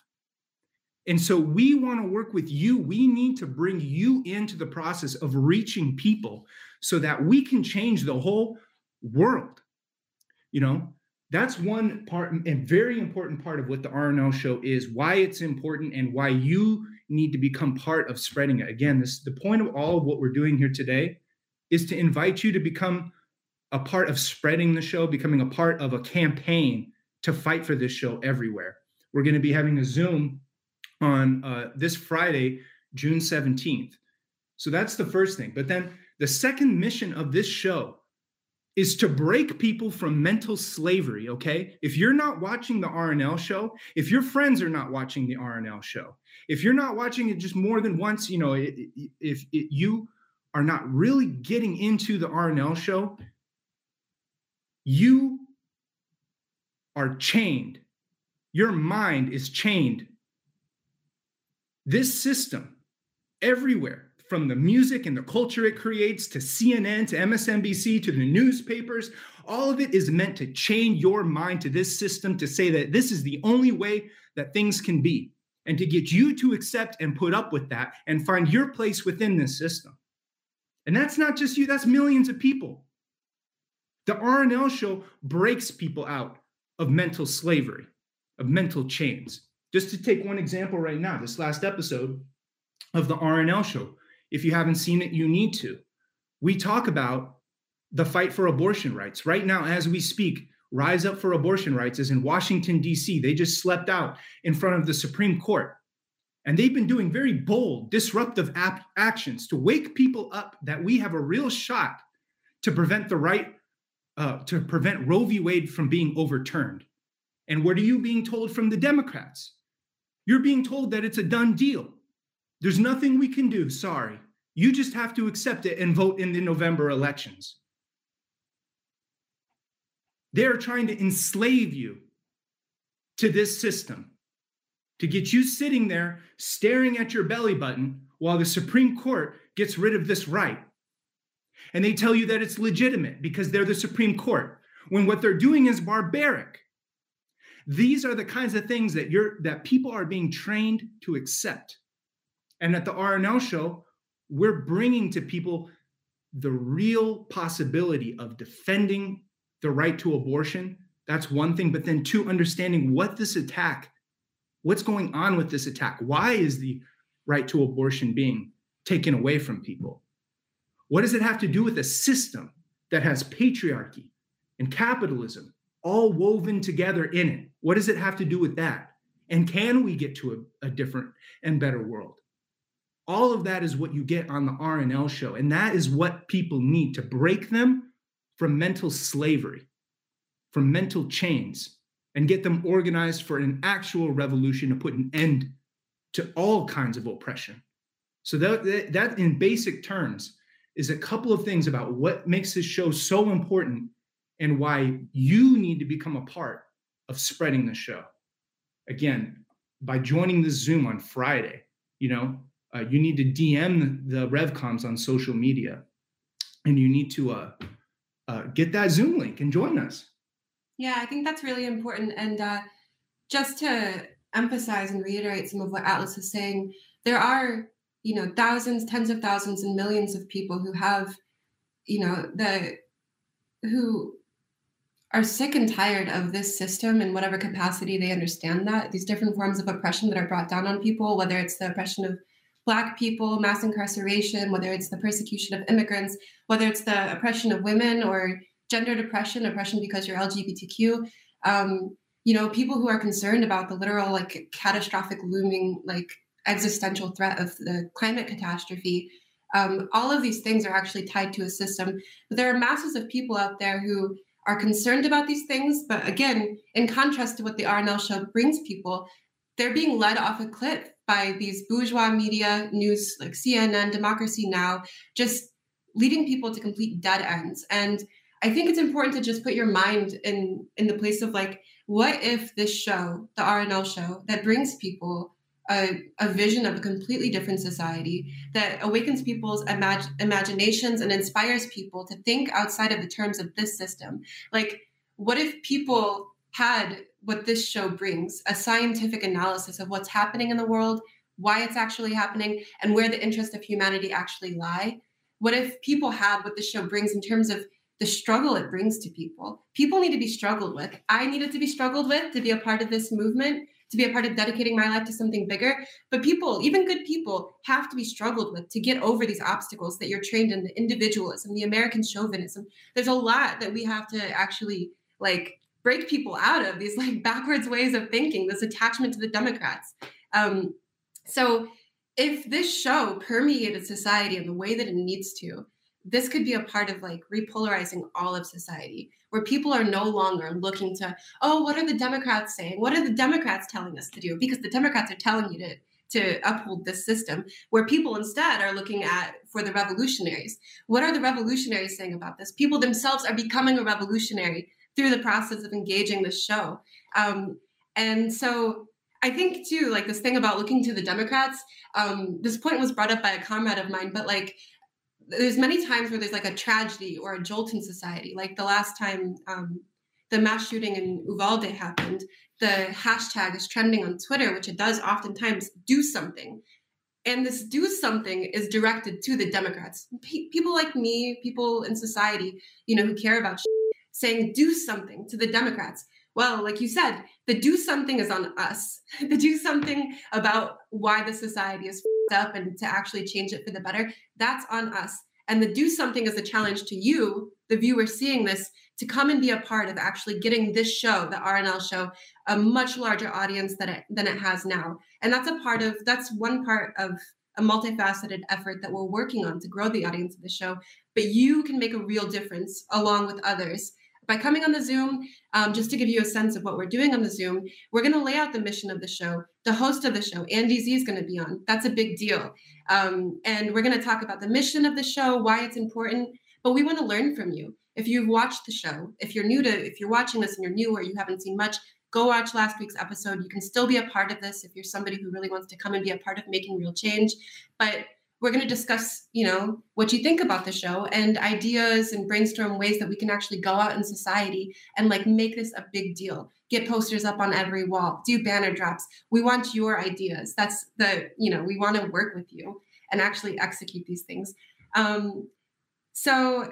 And so we want to work with you. We need to bring you into the process of reaching people so that we can change the whole world. You know, that's one part and very important part of what the RNL show is, why it's important and why you need to become part of spreading it. Again, this the point of all of what we're doing here today is to invite you to become a part of spreading the show, becoming a part of a campaign to fight for this show everywhere. We're going to be having a Zoom on uh, this Friday, June 17th. So that's the first thing. But then the second mission of this show is to break people from mental slavery, okay? If you're not watching the RNL show, if your friends are not watching the RNL show, if you're not watching it just more than once, you know, if it, you are not really getting into the RNL show, you are chained. Your mind is chained. This system, everywhere, from the music and the culture it creates to CNN to MSNBC to the newspapers, all of it is meant to chain your mind to this system to say that this is the only way that things can be and to get you to accept and put up with that and find your place within this system. And that's not just you, that's millions of people. The RNL show breaks people out of mental slavery, of mental chains. Just to take one example right now, this last episode of the RNL show, if you haven't seen it, you need to. We talk about the fight for abortion rights. Right now, as we speak, Rise Up for Abortion Rights is in Washington, D.C. They just slept out in front of the Supreme Court. And they've been doing very bold, disruptive ap- actions to wake people up that we have a real shot to prevent the right, uh, to prevent Roe v. Wade from being overturned. And what are you being told from the Democrats? You're being told that it's a done deal. There's nothing we can do. Sorry. You just have to accept it and vote in the November elections. They're trying to enslave you to this system to get you sitting there staring at your belly button while the Supreme Court gets rid of this right. And they tell you that it's legitimate because they're the Supreme Court, when what they're doing is barbaric. These are the kinds of things that you're that people are being trained to accept. And at the RNL show, we're bringing to people the real possibility of defending the right to abortion. That's one thing. But then, two, understanding what this attack What's going on with this attack? Why is the right to abortion being taken away from people? What does it have to do with a system that has patriarchy and capitalism all woven together in it? What does it have to do with that? And can we get to a, a different and better world? All of that is what you get on the RNL show. And that is what people need to break them from mental slavery, from mental chains, and get them organized for an actual revolution to put an end to all kinds of oppression. So that, that, in basic terms is a couple of things about what makes this show so important and why you need to become a part of spreading the show. Again, by joining the Zoom on Friday, you know, uh, you need to DM the RevComs on social media and you need to uh, uh, get that Zoom link and join us. Yeah, I think that's really important. And uh, just to emphasize and reiterate some of what Atlas is saying, there are, you know, thousands, tens of thousands, and millions of people who have, you know, the who are sick and tired of this system in whatever capacity they understand that these different forms of oppression that are brought down on people, whether it's the oppression of Black people, mass incarceration, whether it's the persecution of immigrants, whether it's the oppression of women or gender depression, oppression because you're LGBTQ. Um, you know, people who are concerned about the literal, like, catastrophic looming, like, existential threat of the climate catastrophe. Um, all of these things are actually tied to a system. But there are masses of people out there who are concerned about these things. But again, in contrast to what the RNL show brings people, they're being led off a cliff by these bourgeois media news like CNN, Democracy Now, just leading people to complete dead ends. And I think it's important to just put your mind in in the place of like, what if this show, the RNL show, that brings people a, a vision of a completely different society that awakens people's imag- imaginations and inspires people to think outside of the terms of this system. Like, what if people had what this show brings a scientific analysis of what's happening in the world, why it's actually happening, and where the interests of humanity actually lie? What if people had what this show brings in terms of the struggle it brings to people? People need to be struggled with. I needed to be struggled with to be a part of this movement to be a part of dedicating my life to something bigger. But people, even good people, have to be struggled with to get over these obstacles that you're trained in the individualism, the American chauvinism. There's a lot that we have to actually like break people out of these like [laughs] backwards ways of thinking, this attachment to the Democrats. Um, so if this show permeated society in the way that it needs to, this could be a part of like repolarizing all of society where people are no longer looking to oh what are the democrats saying? What are the democrats telling us to do? Because the democrats are telling you to to uphold this system where people instead are looking at for the revolutionaries. What are the revolutionaries saying about this? People themselves are becoming a revolutionary through the process of engaging this show. Um, and so I think too, like this thing about looking to the Democrats. Um, this point was brought up by a comrade of mine, but like there's many times where there's like a tragedy or a jolt in society. Like the last time um, the mass shooting in Uvalde happened, the hashtag is trending on Twitter, which it does oftentimes do something. And this do something is directed to the Democrats. P- people like me, people in society, you know, who care about saying do something to the Democrats. Well, like you said, the do something is on us. [laughs] the do something about why the society is up and to actually change it for the better, that's on us. And the do something is a challenge to you, the viewer seeing this, to come and be a part of actually getting this show, the RNL show, a much larger audience than it than it has now. And that's a part of that's one part of a multifaceted effort that we're working on to grow the audience of the show. But you can make a real difference along with others by coming on the Zoom, um, just to give you a sense of what we're doing on the Zoom, we're going to lay out the mission of the show. The host of the show, Andy Zee, is going to be on. That's a big deal. Um, and we're going to talk about the mission of the show, why it's important. But we want to learn from you. If you've watched the show, if you're new to, if you're watching this and you're new or you haven't seen much, go watch last week's episode. You can still be a part of this if you're somebody who really wants to come and be a part of making real change. But we're going to discuss you know what you think about the show and ideas and brainstorm ways that we can actually go out in society and like make this a big deal. Get posters up on every wall. Do banner drops. We want your ideas. That's the you know we want to work with you and actually execute these things. Um, so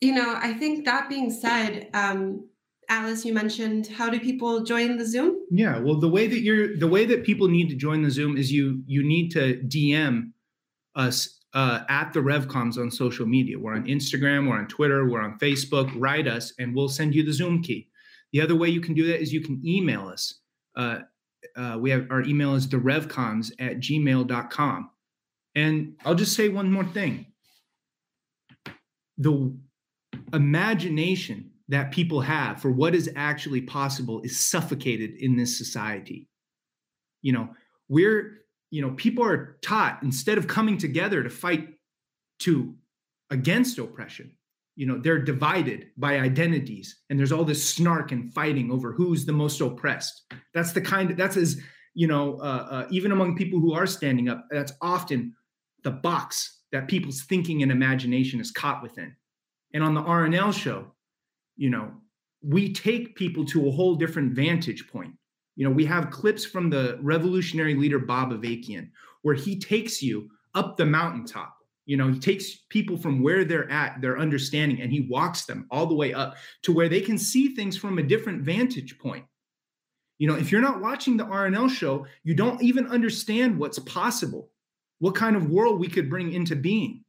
you know i think that being said um, atlas you mentioned how do people join the zoom? Yeah well the way that you're the way that people need to join the zoom is you you need to dm us uh, at the RevComs on social media. We're on Instagram, we're on Twitter, we're on Facebook. Write us, and we'll send you the Zoom key. The other way you can do that is you can email us. Uh, uh, we have our email is the revcoms at gmail.com. And I'll just say one more thing the imagination that people have for what is actually possible is suffocated in this society. You know, we're you know people are taught instead of coming together to fight to against oppression you know they're divided by identities and there's all this snark and fighting over who's the most oppressed that's the kind of that's as you know uh, uh, even among people who are standing up that's often the box that people's thinking and imagination is caught within. And on the RNL show, you know, we take people to a whole different vantage point. You know, we have clips from the revolutionary leader Bob Avakian, where he takes you up the mountaintop. You know, he takes people from where they're at, their understanding, and he walks them all the way up to where they can see things from a different vantage point. You know, if you're not watching the RNL show, you don't even understand what's possible, what kind of world we could bring into being,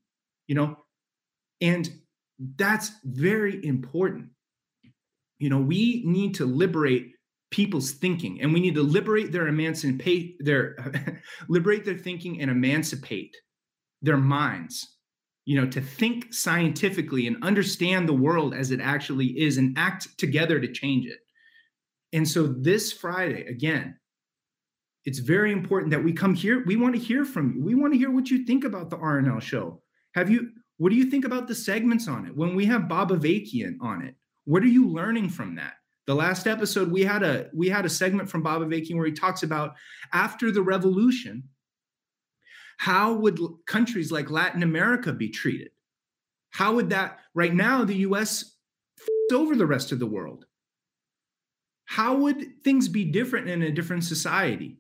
you know, and that's very important. You know, we need to liberate people's thinking and we need to liberate their emancipate their [laughs] liberate their thinking and emancipate their minds you know to think scientifically and understand the world as it actually is and act together to change it. And so this friday again it's very important that we come here. We want to hear from you. We want to hear what you think about the rnl show. Have you what do you think about the segments on it? When we have bob avakian on it what are you learning from that the last episode we had a we had a segment from Bob Avakian where he talks about after the revolution, how would countries like Latin America be treated? How would that right now the US over the rest of the world? How would things be different in a different society?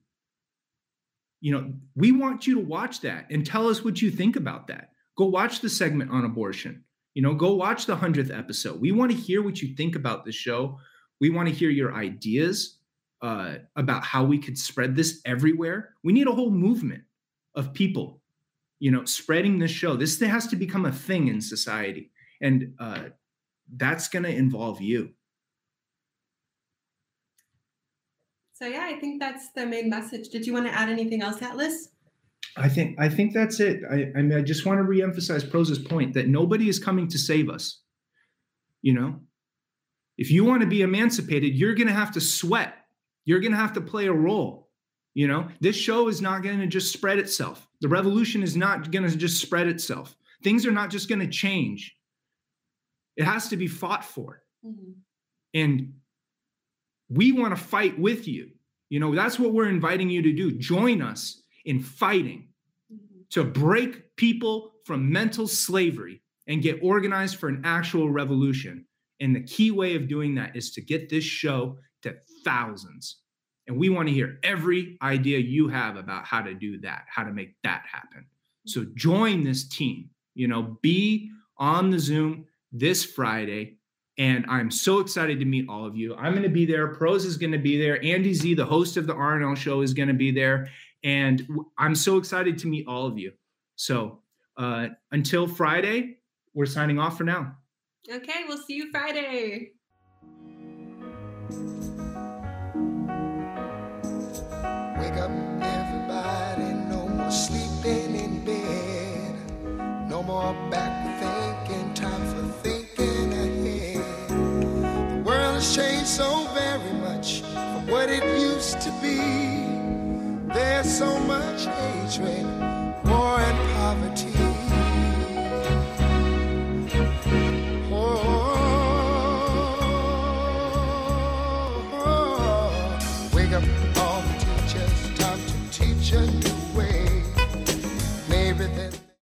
You know, we want you to watch that and tell us what you think about that. Go watch the segment on abortion. You know, go watch the 100th episode. We want to hear what you think about the show. We want to hear your ideas uh, about how we could spread this everywhere. We need a whole movement of people, you know, spreading this show. This has to become a thing in society, and uh, that's going to involve you. So yeah, I think that's the main message. Did you want to add anything else, Atlas? I think I think that's it. I, I mean, I just want to reemphasize Proza's point that nobody is coming to save us. You know, if you want to be emancipated, you're going to have to sweat. You're going to have to play a role. You know, this show is not going to just spread itself. The revolution is not going to just spread itself. Things are not just going to change. It has to be fought for. Mm-hmm. And we want to fight with you. You know, that's what we're inviting you to do. Join us in fighting mm-hmm. to break people from mental slavery and get organized for an actual revolution. And the key way of doing that is to get this show to thousands. And we want to hear every idea you have about how to do that, how to make that happen. So join this team, you know, be on the Zoom this Friday. And I'm so excited to meet all of you. I'm going to be there. Pros is going to be there. Andy Zee, the host of the RNL show, is going to be there. And I'm so excited to meet all of you. So uh, until Friday, we're signing off for now. Okay, we'll see you Friday. Wake up, everybody. No more sleeping in bed. No more back thinking. Time for thinking ahead. The world has changed so very much from what it used to be. There's so much hatred, war, and poverty.